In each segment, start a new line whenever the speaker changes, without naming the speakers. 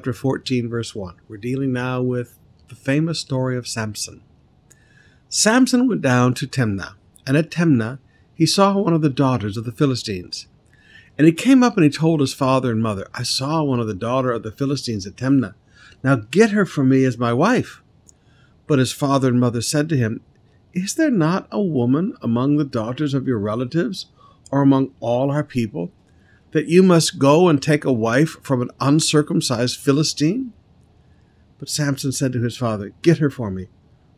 chapter 14, verse 1. We're dealing now with the famous story of Samson. Samson went down to Timnah, and at Timnah he saw one of the daughters of the Philistines. And he came up and he told his father and mother, I saw one of the daughter of the Philistines at Timnah. Now get her for me as my wife. But his father and mother said to him, Is there not a woman among the daughters of your relatives, or among all our people, that you must go and take a wife from an uncircumcised Philistine? But Samson said to his father, Get her for me,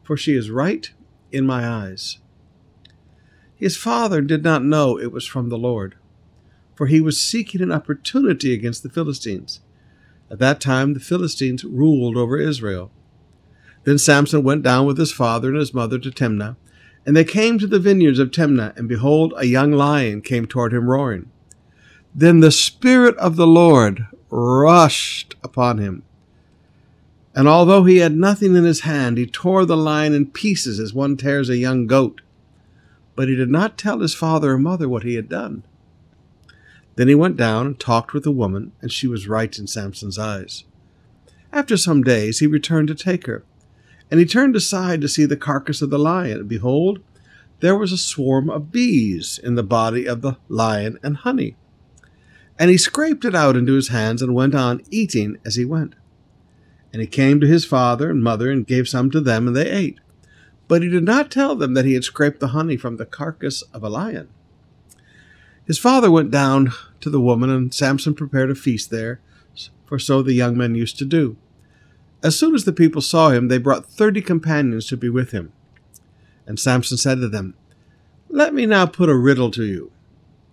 for she is right in my eyes. His father did not know it was from the Lord, for he was seeking an opportunity against the Philistines. At that time, the Philistines ruled over Israel. Then Samson went down with his father and his mother to Timnah, and they came to the vineyards of Timnah, and behold, a young lion came toward him roaring. Then the Spirit of the Lord rushed upon him. And although he had nothing in his hand, he tore the lion in pieces as one tears a young goat. But he did not tell his father or mother what he had done. Then he went down and talked with the woman, and she was right in Samson's eyes. After some days he returned to take her. And he turned aside to see the carcass of the lion, and behold, there was a swarm of bees in the body of the lion and honey. And he scraped it out into his hands and went on eating as he went. And he came to his father and mother and gave some to them, and they ate. But he did not tell them that he had scraped the honey from the carcass of a lion. His father went down to the woman, and Samson prepared a feast there, for so the young men used to do. As soon as the people saw him, they brought thirty companions to be with him. And Samson said to them, Let me now put a riddle to you.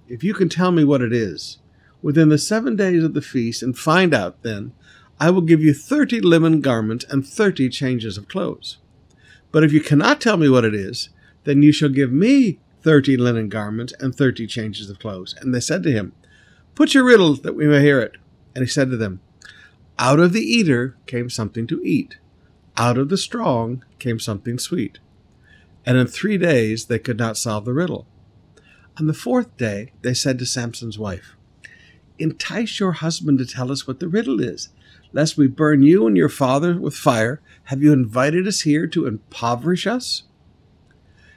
If you can tell me what it is, within the seven days of the feast, and find out then, I will give you thirty linen garments and thirty changes of clothes. But if you cannot tell me what it is, then you shall give me thirty linen garments and thirty changes of clothes. And they said to him, Put your riddle that we may hear it. And he said to them, Out of the eater came something to eat, out of the strong came something sweet. And in three days they could not solve the riddle. On the fourth day they said to Samson's wife, Entice your husband to tell us what the riddle is, lest we burn you and your father with fire. Have you invited us here to impoverish us?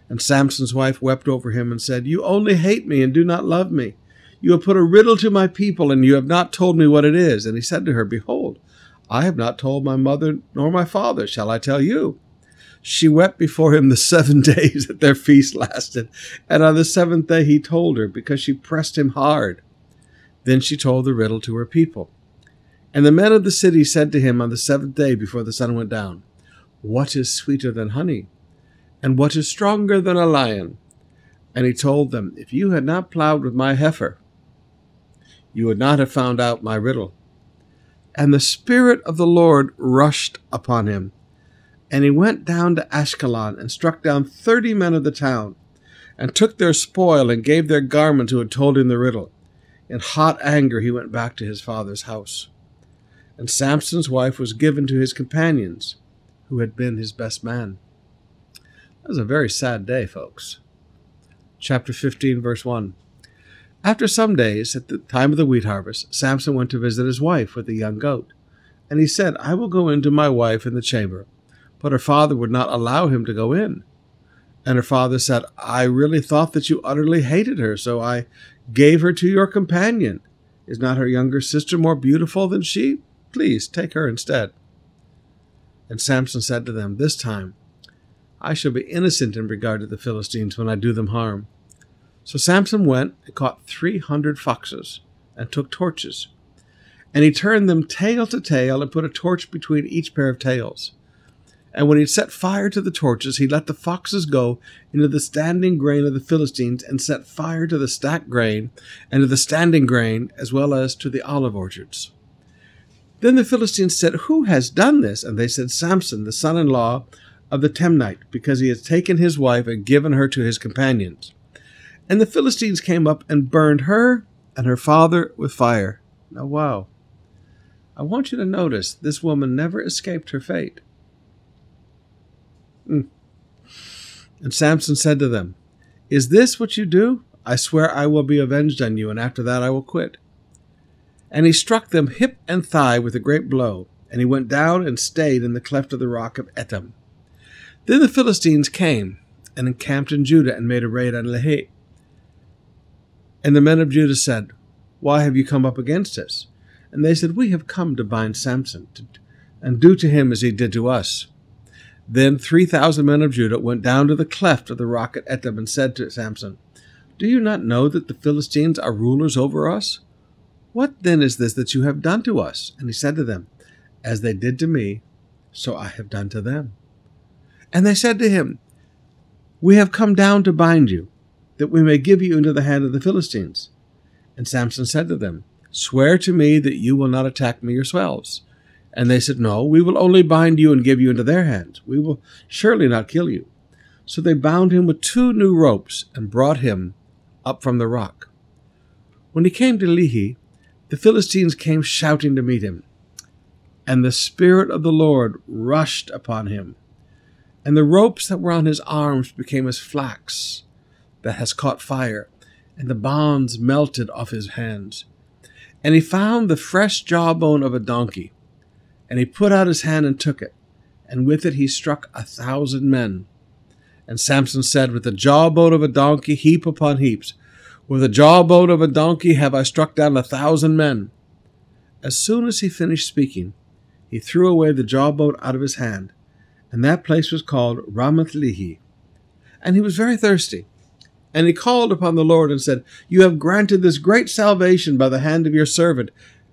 And Samson's wife wept over him and said, You only hate me and do not love me. You have put a riddle to my people, and you have not told me what it is. And he said to her, Behold, I have not told my mother nor my father. Shall I tell you? She wept before him the seven days that their feast lasted. And on the seventh day he told her, because she pressed him hard. Then she told the riddle to her people. And the men of the city said to him on the seventh day before the sun went down, What is sweeter than honey? And what is stronger than a lion? And he told them, If you had not plowed with my heifer, you would not have found out my riddle. And the Spirit of the Lord rushed upon him. And he went down to Ashkelon and struck down thirty men of the town, and took their spoil and gave their garments who had told him the riddle. In hot anger he went back to his father's house. And Samson's wife was given to his companions, who had been his best man. That was a very sad day, folks. Chapter 15, verse 1. After some days, at the time of the wheat harvest, Samson went to visit his wife with a young goat. And he said, I will go in to my wife in the chamber. But her father would not allow him to go in. And her father said, I really thought that you utterly hated her, so I gave her to your companion. Is not her younger sister more beautiful than she? Please take her instead. And Samson said to them, This time I shall be innocent in regard to the Philistines when I do them harm. So Samson went and caught three hundred foxes, and took torches. And he turned them tail to tail, and put a torch between each pair of tails. And when he set fire to the torches, he let the foxes go into the standing grain of the Philistines, and set fire to the stacked grain, and to the standing grain, as well as to the olive orchards. Then the Philistines said, Who has done this? And they said, Samson, the son in law of the Timnite, because he has taken his wife and given her to his companions. And the Philistines came up and burned her and her father with fire. Now, wow. I want you to notice this woman never escaped her fate. Mm. And Samson said to them, Is this what you do? I swear I will be avenged on you, and after that I will quit. And he struck them hip and thigh with a great blow, and he went down and stayed in the cleft of the rock of Etam. Then the Philistines came and encamped in Judah and made a raid on Lehi. And the men of Judah said, Why have you come up against us? And they said, We have come to bind Samson and do to him as he did to us. Then three thousand men of Judah went down to the cleft of the rock at Etam and said to Samson, Do you not know that the Philistines are rulers over us? What then is this that you have done to us? And he said to them, As they did to me, so I have done to them. And they said to him, We have come down to bind you, that we may give you into the hand of the Philistines. And Samson said to them, Swear to me that you will not attack me yourselves. And they said, No, we will only bind you and give you into their hands. We will surely not kill you. So they bound him with two new ropes and brought him up from the rock. When he came to Lehi, the Philistines came shouting to meet him. And the Spirit of the Lord rushed upon him. And the ropes that were on his arms became as flax that has caught fire, and the bonds melted off his hands. And he found the fresh jawbone of a donkey and he put out his hand and took it, and with it he struck a thousand men. And Samson said, With the jawbone of a donkey, heap upon heaps. With the jawbone of a donkey have I struck down a thousand men. As soon as he finished speaking, he threw away the jawbone out of his hand, and that place was called Ramath Lehi. And he was very thirsty. And he called upon the Lord and said, You have granted this great salvation by the hand of your servant,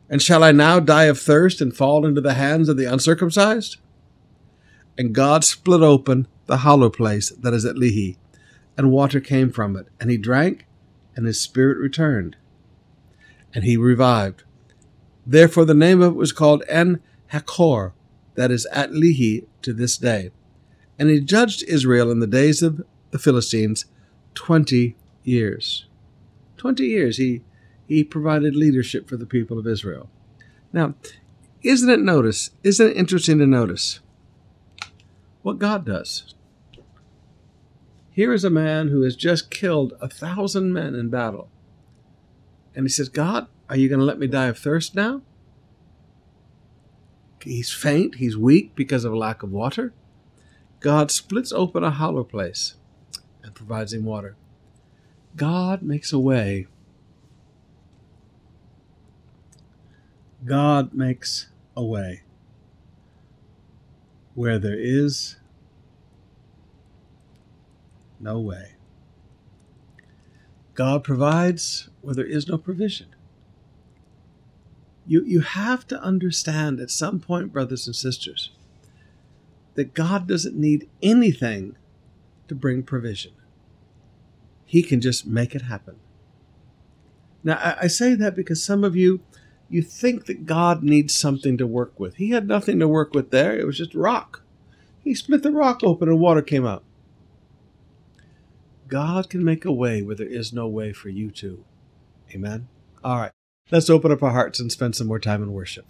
and shall I now die of thirst and fall into the hands of the uncircumcised? And God split open the hollow place that is at Lehi, and water came from it, and he drank, and his spirit returned. And he revived. Therefore the name of it was called En Hakkore, that is at Lehi to this day. And he judged Israel in the days of the Philistines twenty years. Twenty years he he provided leadership for the people of Israel. Now, isn't it notice? Isn't it interesting to notice what God does? Here is a man who has just killed a thousand men in battle. And he says, God, are you going to let me die of thirst now? He's faint, he's weak because of a lack of water. God splits open a hollow place and provides him water. God makes a way God makes a way where there is no way. God provides where there is no provision. You, you have to understand at some point, brothers and sisters, that God doesn't need anything to bring provision. He can just make it happen. Now, I, I say that because some of you you think that God needs something to work with. He had nothing to work with there, it was just rock. He split the rock open and water came out. God can make a way where there is no way for you to. Amen. All right, let's open up our hearts and spend some more time in worship.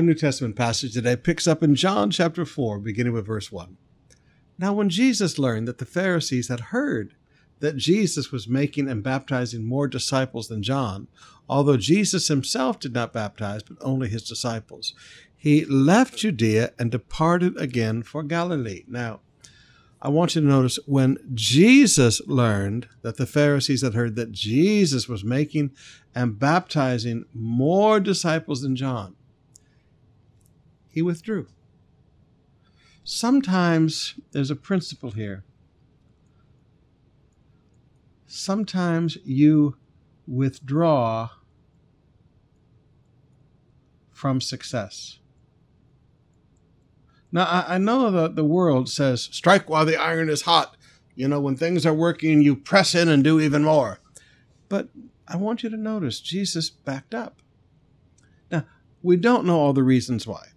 Our New Testament passage today picks up in John chapter 4, beginning with verse 1. Now, when Jesus learned that the Pharisees had heard that Jesus was making and baptizing more disciples than John, although Jesus himself did not baptize, but only his disciples, he left Judea and departed again for Galilee. Now, I want you to notice when Jesus learned that the Pharisees had heard that Jesus was making and baptizing more disciples than John, he withdrew. Sometimes there's a principle here. Sometimes you withdraw from success. Now, I, I know that the world says, strike while the iron is hot. You know, when things are working, you press in and do even more. But I want you to notice Jesus backed up. Now, we don't know all the reasons why.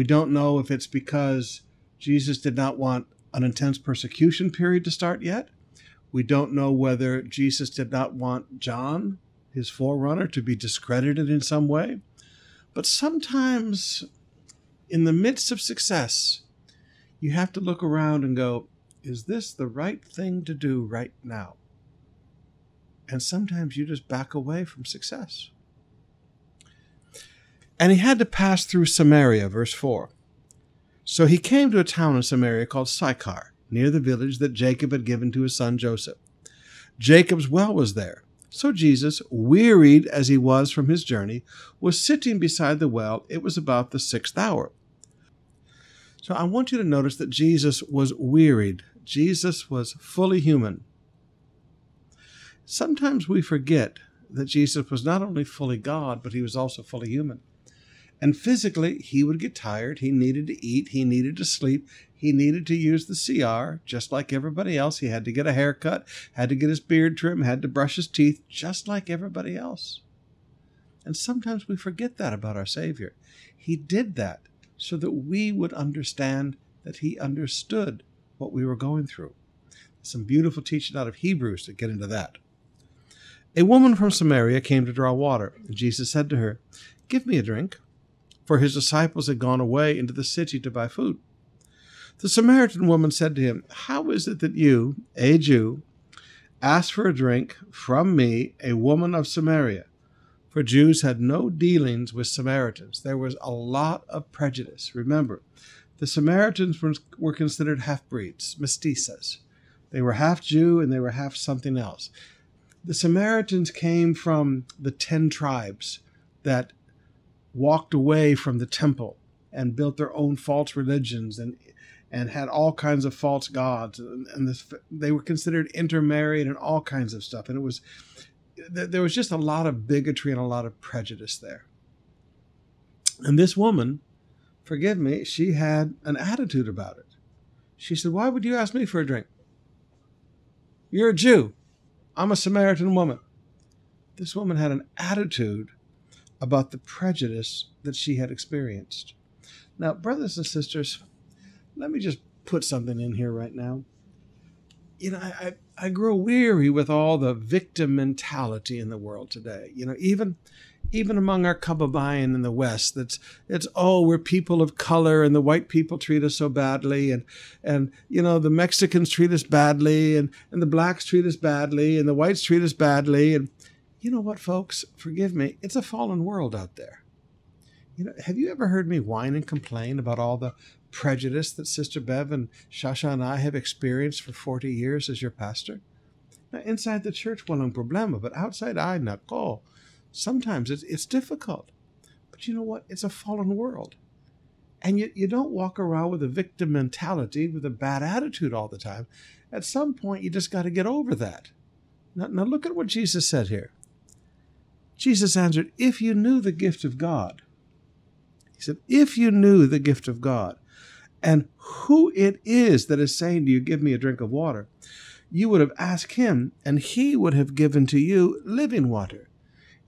We don't know if it's because Jesus did not want an intense persecution period to start yet. We don't know whether Jesus did not want John, his forerunner, to be discredited in some way. But sometimes, in the midst of success, you have to look around and go, is this the right thing to do right now? And sometimes you just back away from success. And he had to pass through Samaria, verse 4. So he came to a town in Samaria called Sychar, near the village that Jacob had given to his son Joseph. Jacob's well was there. So Jesus, wearied as he was from his journey, was sitting beside the well. It was about the sixth hour. So I want you to notice that Jesus was wearied. Jesus was fully human. Sometimes we forget that Jesus was not only fully God, but he was also fully human. And physically, he would get tired. He needed to eat. He needed to sleep. He needed to use the CR just like everybody else. He had to get a haircut, had to get his beard trimmed, had to brush his teeth just like everybody else. And sometimes we forget that about our Savior. He did that so that we would understand that he understood what we were going through. Some beautiful teaching out of Hebrews to get into that. A woman from Samaria came to draw water, Jesus said to her, Give me a drink for his disciples had gone away into the city to buy food. The Samaritan woman said to him, How is it that you, a Jew, ask for a drink from me, a woman of Samaria? For Jews had no dealings with Samaritans. There was a lot of prejudice. Remember, the Samaritans were, were considered half breeds, mestizos. They were half Jew and they were half something else. The Samaritans came from the ten tribes that walked away from the temple and built their own false religions and and had all kinds of false gods and, and this, they were considered intermarried and all kinds of stuff and it was there was just a lot of bigotry and a lot of prejudice there and this woman forgive me, she had an attitude about it. She said, Why would you ask me for a drink? You're a Jew. I'm a Samaritan woman. This woman had an attitude about the prejudice that she had experienced. Now, brothers and sisters, let me just put something in here right now. You know, I, I, grow weary with all the victim mentality in the world today. You know, even even among our Kababayan in the West, that's it's oh we're people of color and the white people treat us so badly and and you know the Mexicans treat us badly and and the blacks treat us badly and the whites treat us badly and you know what folks? Forgive me. It's a fallen world out there. You know have you ever heard me whine and complain about all the prejudice that sister bev and shasha and i have experienced for 40 years as your pastor? Now inside the church walang problema but outside i nako. Sometimes it's, it's difficult. But you know what? It's a fallen world. And you, you don't walk around with a victim mentality with a bad attitude all the time. At some point you just got to get over that. Now, now look at what jesus said here Jesus answered, If you knew the gift of God, he said, If you knew the gift of God and who it is that is saying to you, Give me a drink of water, you would have asked him, and he would have given to you living water.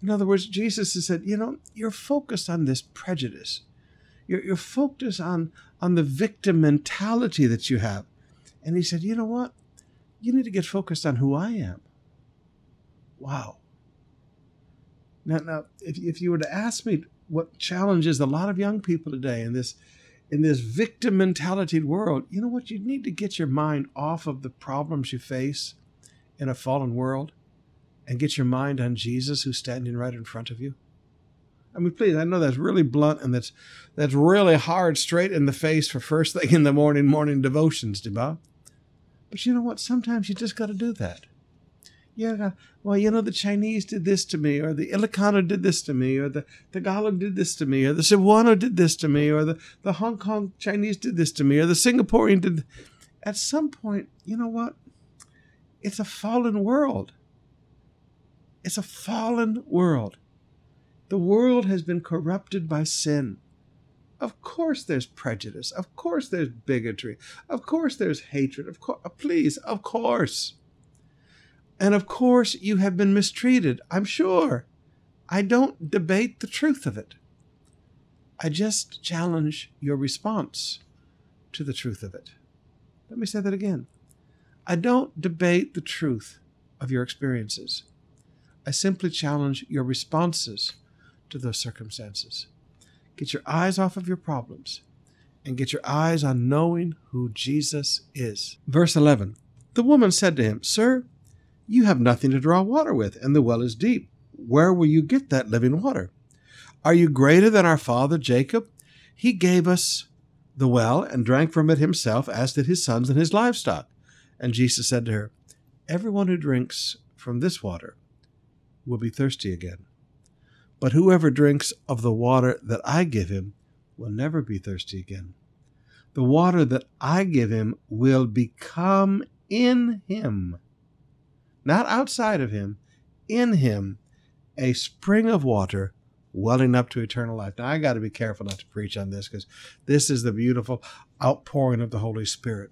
In other words, Jesus has said, You know, you're focused on this prejudice. You're, you're focused on, on the victim mentality that you have. And he said, You know what? You need to get focused on who I am. Wow. Now, now if, if you were to ask me what challenges a lot of young people today in this in this victim mentality world, you know what? You need to get your mind off of the problems you face in a fallen world and get your mind on Jesus who's standing right in front of you. I mean, please, I know that's really blunt and that's that's really hard straight in the face for first thing in the morning, morning devotions, Deba. But you know what? Sometimes you just got to do that yeah, well, you know, the Chinese did this to me, or the Ilocano did this to me, or the Tagalog did this to me, or the Cebuano did this to me, or the, the Hong Kong Chinese did this to me, or the Singaporean did. At some point, you know what? It's a fallen world. It's a fallen world. The world has been corrupted by sin. Of course, there's prejudice. Of course, there's bigotry. Of course, there's hatred. Of course, please, of course. And of course, you have been mistreated, I'm sure. I don't debate the truth of it. I just challenge your response to the truth of it. Let me say that again. I don't debate the truth of your experiences. I simply challenge your responses to those circumstances. Get your eyes off of your problems and get your eyes on knowing who Jesus is. Verse 11 The woman said to him, Sir, you have nothing to draw water with, and the well is deep. Where will you get that living water? Are you greater than our father Jacob? He gave us the well and drank from it himself, as did his sons and his livestock. And Jesus said to her, Everyone who drinks from this water will be thirsty again. But whoever drinks of the water that I give him will never be thirsty again. The water that I give him will become in him not outside of him, in him, a spring of water welling up to eternal life. Now, I got to be careful not to preach on this because this is the beautiful outpouring of the Holy Spirit.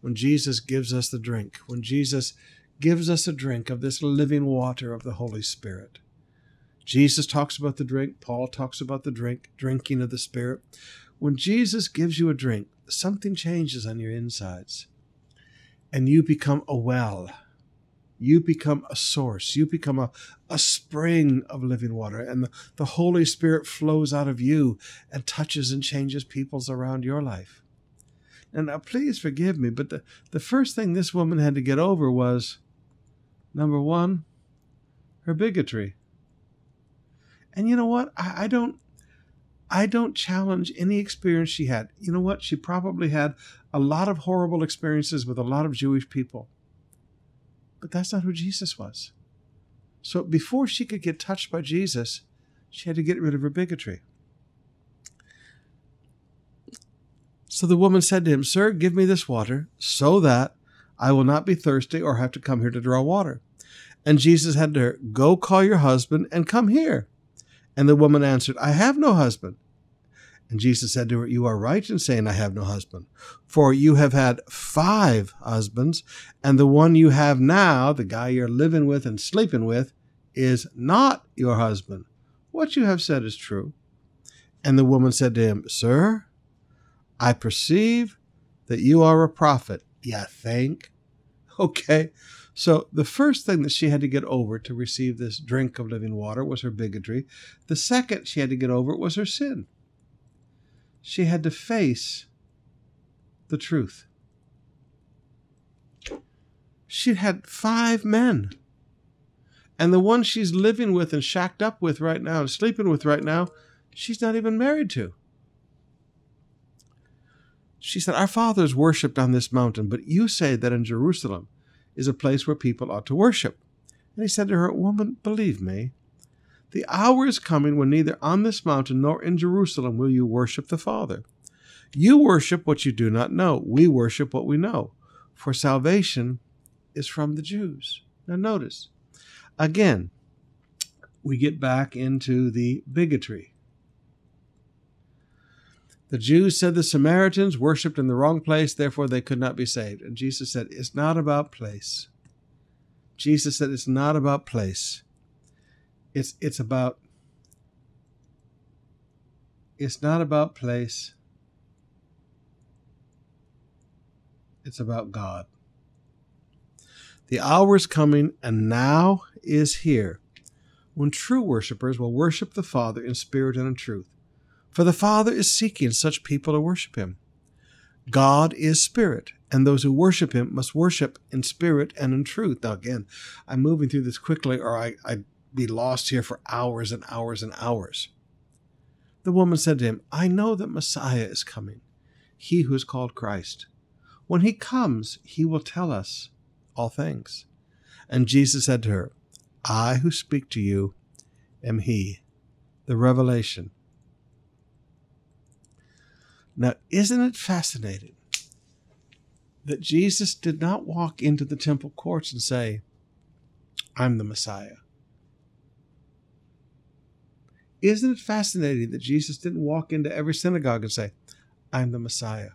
When Jesus gives us the drink, when Jesus gives us a drink of this living water of the Holy Spirit. Jesus talks about the drink, Paul talks about the drink, drinking of the Spirit. When Jesus gives you a drink, something changes on your insides, and you become a well you become a source. You become a, a spring of living water. And the, the Holy Spirit flows out of you and touches and changes peoples around your life. And now, please forgive me, but the, the first thing this woman had to get over was number one, her bigotry. And you know what? I, I don't. I don't challenge any experience she had. You know what? She probably had a lot of horrible experiences with a lot of Jewish people. But that's not who Jesus was. So before she could get touched by Jesus, she had to get rid of her bigotry. So the woman said to him, Sir, give me this water, so that I will not be thirsty or have to come here to draw water. And Jesus said to her, Go call your husband and come here. And the woman answered, I have no husband. And Jesus said to her, You are right in saying, I have no husband. For you have had five husbands, and the one you have now, the guy you're living with and sleeping with, is not your husband. What you have said is true. And the woman said to him, Sir, I perceive that you are a prophet. You think? Okay. So the first thing that she had to get over to receive this drink of living water was her bigotry. The second she had to get over was her sin. She had to face the truth. She'd had five men. And the one she's living with and shacked up with right now and sleeping with right now, she's not even married to. She said, Our fathers worshipped on this mountain, but you say that in Jerusalem is a place where people ought to worship. And he said to her, Woman, believe me, the hour is coming when neither on this mountain nor in Jerusalem will you worship the Father. You worship what you do not know. We worship what we know. For salvation is from the Jews. Now, notice, again, we get back into the bigotry. The Jews said the Samaritans worshiped in the wrong place, therefore they could not be saved. And Jesus said, It's not about place. Jesus said, It's not about place. It's, it's about, it's not about place. It's about God. The hour is coming, and now is here, when true worshippers will worship the Father in spirit and in truth. For the Father is seeking such people to worship him. God is spirit, and those who worship him must worship in spirit and in truth. Now, again, I'm moving through this quickly, or I, I'd be lost here for hours and hours and hours. The woman said to him, I know that Messiah is coming, he who is called Christ. When he comes, he will tell us all things. And Jesus said to her, I who speak to you am he, the revelation. Now, isn't it fascinating that Jesus did not walk into the temple courts and say, I'm the Messiah? Isn't it fascinating that Jesus didn't walk into every synagogue and say, I'm the Messiah?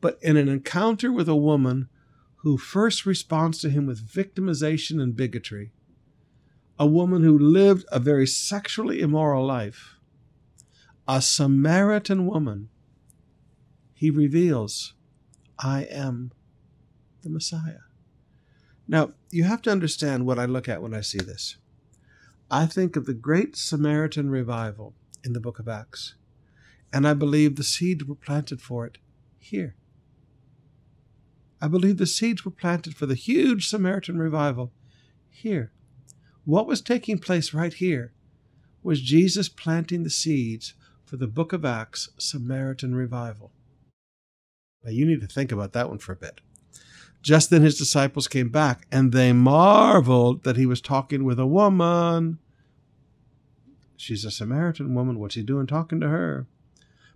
But in an encounter with a woman who first responds to him with victimization and bigotry, a woman who lived a very sexually immoral life, a Samaritan woman, he reveals, I am the Messiah. Now, you have to understand what I look at when I see this. I think of the great Samaritan revival in the book of Acts, and I believe the seeds were planted for it here. I believe the seeds were planted for the huge Samaritan revival here. What was taking place right here was Jesus planting the seeds for the book of Acts Samaritan revival. Now you need to think about that one for a bit. Just then his disciples came back, and they marveled that he was talking with a woman. She's a Samaritan woman. What's he doing talking to her?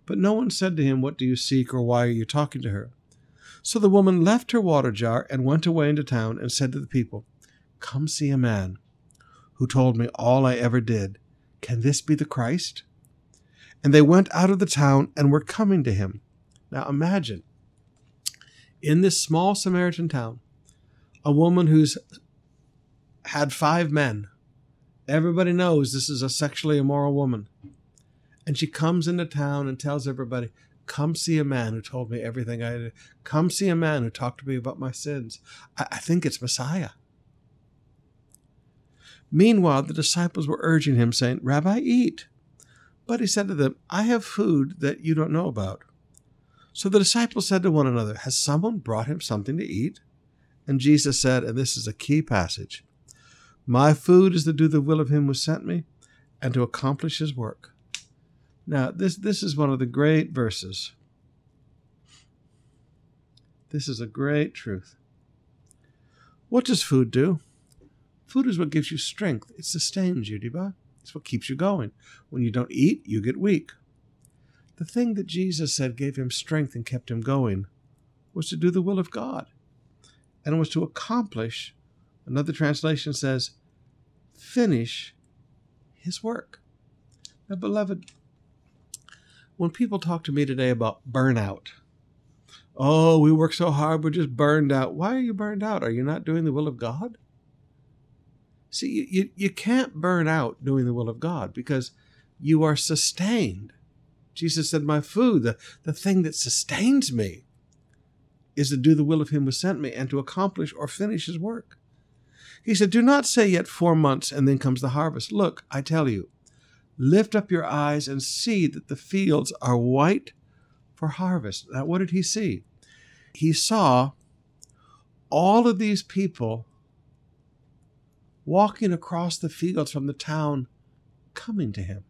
But no one said to him, What do you seek, or why are you talking to her? So the woman left her water jar and went away into town and said to the people, Come see a man who told me all I ever did. Can this be the Christ? And they went out of the town and were coming to him. Now imagine, in this small Samaritan town, a woman who's had five men. Everybody knows this is a sexually immoral woman. And she comes into town and tells everybody, Come see a man who told me everything I did. Come see a man who talked to me about my sins. I, I think it's Messiah. Meanwhile, the disciples were urging him, saying, Rabbi, eat. But he said to them, I have food that you don't know about. So the disciples said to one another, Has someone brought him something to eat? And Jesus said, and this is a key passage My food is to do the will of him who sent me and to accomplish his work. Now, this, this is one of the great verses. This is a great truth. What does food do? Food is what gives you strength. It sustains you, Deba. It's what keeps you going. When you don't eat, you get weak. The thing that Jesus said gave him strength and kept him going was to do the will of God. And was to accomplish, another translation says, finish his work. Now, beloved, when people talk to me today about burnout, oh, we work so hard, we're just burned out. Why are you burned out? Are you not doing the will of God? See, you, you, you can't burn out doing the will of God because you are sustained. Jesus said, My food, the, the thing that sustains me, is to do the will of him who sent me and to accomplish or finish his work. He said, Do not say yet four months and then comes the harvest. Look, I tell you, lift up your eyes and see that the fields are white for harvest. Now, what did he see? He saw all of these people walking across the fields from the town coming to him.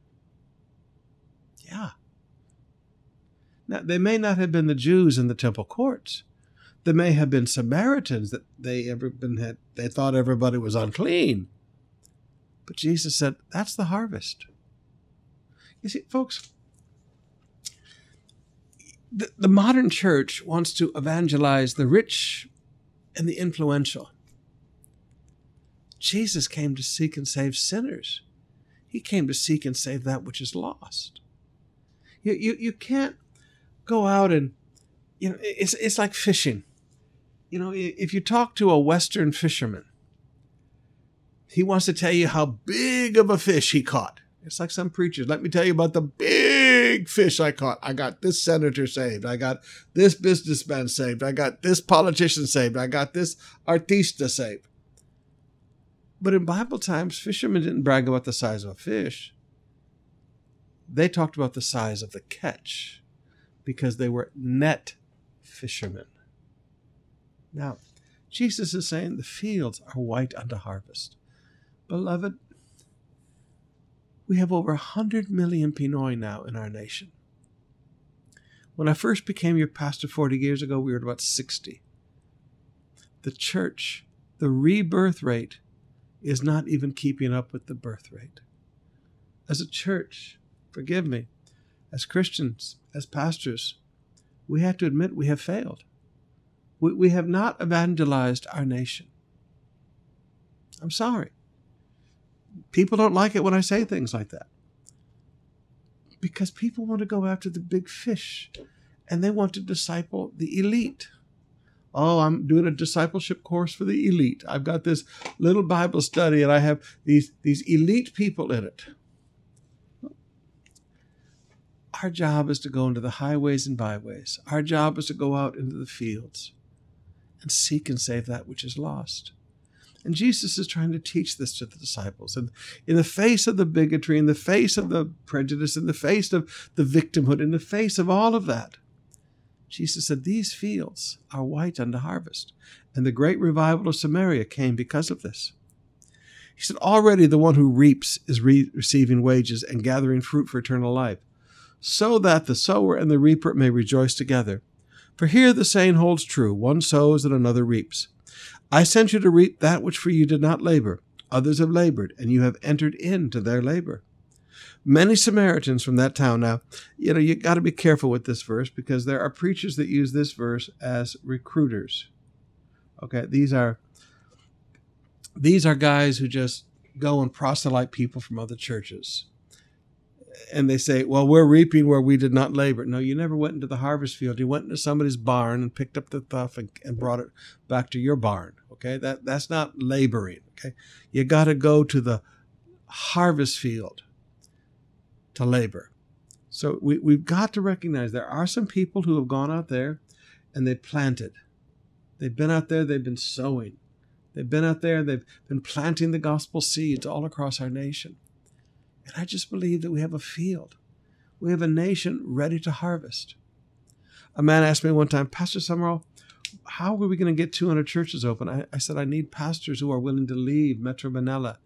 Yeah. Now, they may not have been the Jews in the temple courts. They may have been Samaritans that they ever been had, they thought everybody was unclean. But Jesus said, that's the harvest. You see, folks, the, the modern church wants to evangelize the rich and the influential. Jesus came to seek and save sinners. He came to seek and save that which is lost. You, you, you can't go out and, you know, it's, it's like fishing. You know, if you talk to a Western fisherman, he wants to tell you how big of a fish he caught. It's like some preachers. Let me tell you about the big fish I caught. I got this senator saved. I got this businessman saved. I got this politician saved. I got this artista saved. But in Bible times, fishermen didn't brag about the size of a fish. They talked about the size of the catch because they were net fishermen. Now, Jesus is saying the fields are white unto harvest. Beloved, we have over 100 million Pinoy now in our nation. When I first became your pastor 40 years ago, we were about 60. The church, the rebirth rate, is not even keeping up with the birth rate. As a church, forgive me, as Christians, as pastors, we have to admit we have failed. We, we have not evangelized our nation. I'm sorry. People don't like it when I say things like that. Because people want to go after the big fish and they want to disciple the elite. Oh, I'm doing a discipleship course for the elite. I've got this little Bible study and I have these, these elite people in it. Our job is to go into the highways and byways. Our job is to go out into the fields and seek and save that which is lost. And Jesus is trying to teach this to the disciples. And in the face of the bigotry, in the face of the prejudice, in the face of the victimhood, in the face of all of that, Jesus said, These fields are white unto harvest. And the great revival of Samaria came because of this. He said, Already the one who reaps is re- receiving wages and gathering fruit for eternal life, so that the sower and the reaper may rejoice together. For here the saying holds true one sows and another reaps. I sent you to reap that which for you did not labor. Others have labored, and you have entered into their labor. Many Samaritans from that town. Now, you know, you got to be careful with this verse because there are preachers that use this verse as recruiters. Okay, these are these are guys who just go and proselyte people from other churches. And they say, well, we're reaping where we did not labor. No, you never went into the harvest field. You went into somebody's barn and picked up the stuff and, and brought it back to your barn. Okay, that, that's not laboring. Okay, you got to go to the harvest field to labor. So we, we've got to recognize there are some people who have gone out there and they planted. They've been out there, they've been sowing. They've been out there, they've been planting the gospel seeds all across our nation. And I just believe that we have a field. We have a nation ready to harvest. A man asked me one time, Pastor Summerall, how are we going to get 200 churches open? I, I said, I need pastors who are willing to leave Metro Manila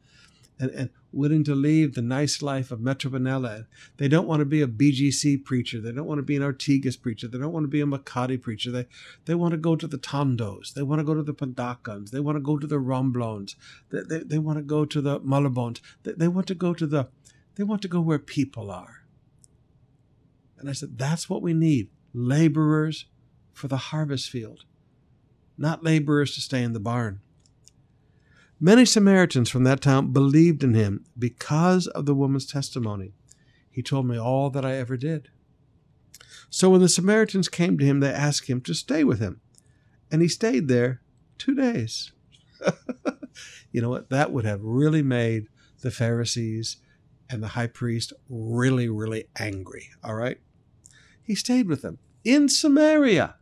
and, and willing to leave the nice life of Metro Manila. They don't want to be a BGC preacher. They don't want to be an Ortigas preacher. They don't want to be a Makati preacher. They, they want to go to the Tondos. They want to go to the Pandacans. They want to go to the Romblones. They, they, they want to go to the Malabones. They, they want to go to the, they want to go where people are. And I said, that's what we need. Laborers for the harvest field, not laborers to stay in the barn. Many Samaritans from that town believed in him because of the woman's testimony. He told me all that I ever did. So when the Samaritans came to him, they asked him to stay with him. And he stayed there two days. you know what? That would have really made the Pharisees and the high priest really, really angry. All right? He stayed with them in Samaria.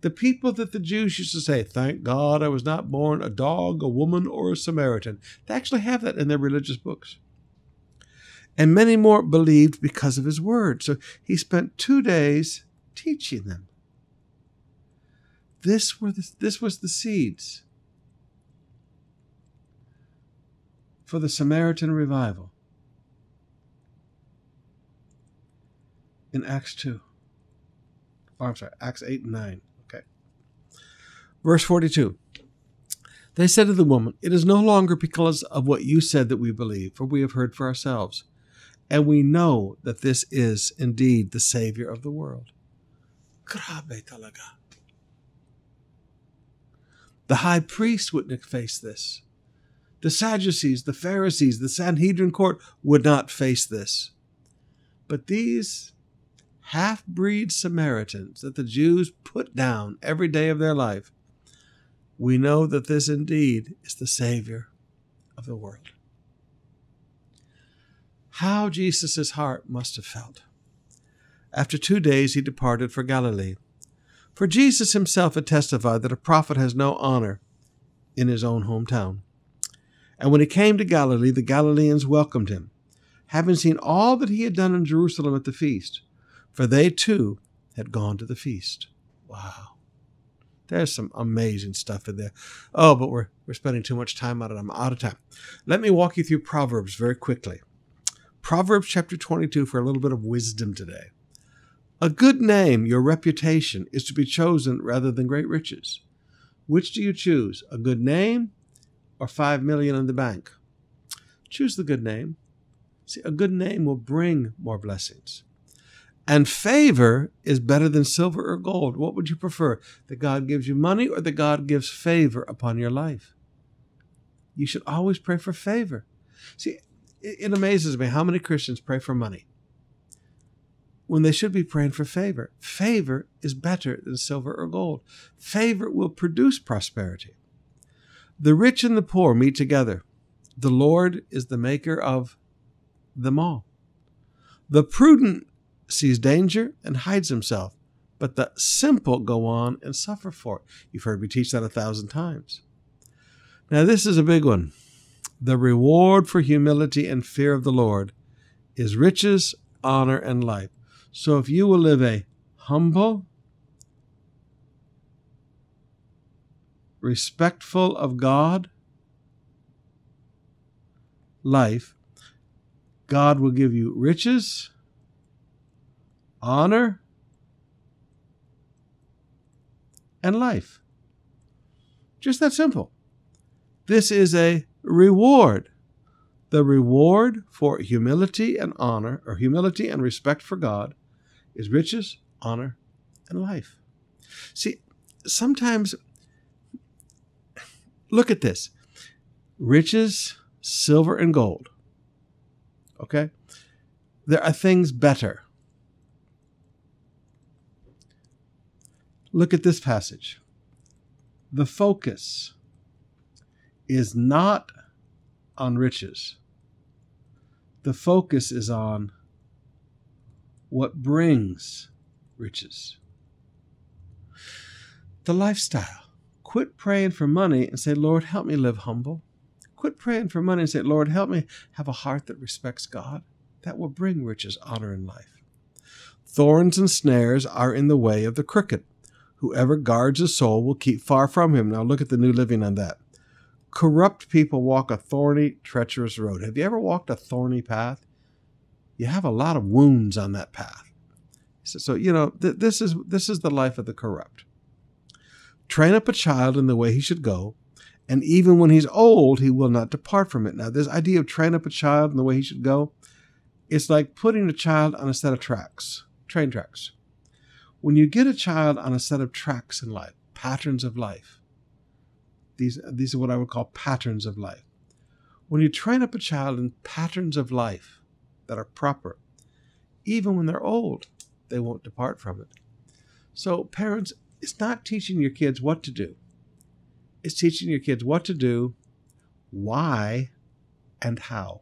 The people that the Jews used to say, Thank God I was not born a dog, a woman, or a Samaritan. They actually have that in their religious books. And many more believed because of his word. So he spent two days teaching them. This, were the, this was the seeds for the Samaritan revival in Acts 2. Oh, I'm sorry, Acts 8 and 9. Verse 42. They said to the woman, It is no longer because of what you said that we believe, for we have heard for ourselves. And we know that this is indeed the Savior of the world. Grabe talaga. The high priest wouldn't face this. The Sadducees, the Pharisees, the Sanhedrin court would not face this. But these half breed Samaritans that the Jews put down every day of their life, we know that this indeed is the Savior of the world. How Jesus' heart must have felt. After two days, he departed for Galilee. For Jesus himself had testified that a prophet has no honor in his own hometown. And when he came to Galilee, the Galileans welcomed him, having seen all that he had done in Jerusalem at the feast, for they too had gone to the feast. Wow. There's some amazing stuff in there. Oh, but we're, we're spending too much time on it. I'm out of time. Let me walk you through Proverbs very quickly. Proverbs chapter 22 for a little bit of wisdom today. A good name, your reputation, is to be chosen rather than great riches. Which do you choose? A good name or five million in the bank? Choose the good name. See, a good name will bring more blessings. And favor is better than silver or gold. What would you prefer? That God gives you money or that God gives favor upon your life? You should always pray for favor. See, it amazes me how many Christians pray for money when they should be praying for favor. Favor is better than silver or gold. Favor will produce prosperity. The rich and the poor meet together. The Lord is the maker of them all. The prudent sees danger and hides himself, but the simple go on and suffer for it. You've heard me teach that a thousand times. Now, this is a big one. The reward for humility and fear of the Lord is riches, honor, and life. So if you will live a humble, respectful of God life, God will give you riches, honor, and life. Just that simple. This is a reward. The reward for humility and honor, or humility and respect for God, is riches, honor, and life. See, sometimes, look at this riches, silver, and gold. Okay? There are things better. Look at this passage. The focus is not on riches. The focus is on what brings riches. The lifestyle. Quit praying for money and say, Lord, help me live humble. Quit praying for money and say, Lord, help me have a heart that respects God. That will bring riches, honor, and life. Thorns and snares are in the way of the crooked. Whoever guards his soul will keep far from him. Now look at the New Living on that. Corrupt people walk a thorny, treacherous road. Have you ever walked a thorny path? You have a lot of wounds on that path. So, so you know, th- this is this is the life of the corrupt. Train up a child in the way he should go, and even when he's old, he will not depart from it. Now, this idea of train up a child in the way he should go, it's like putting a child on a set of tracks, train tracks. When you get a child on a set of tracks in life, patterns of life, these, these are what I would call patterns of life. When you train up a child in patterns of life that are proper, even when they're old, they won't depart from it. So, parents, it's not teaching your kids what to do, it's teaching your kids what to do, why, and how.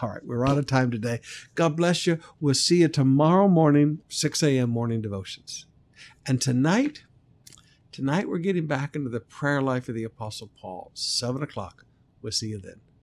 All right, we're out of time today. God bless you. We'll see you tomorrow morning, 6 a.m. morning devotions. And tonight, tonight we're getting back into the prayer life of the Apostle Paul, 7 o'clock. We'll see you then.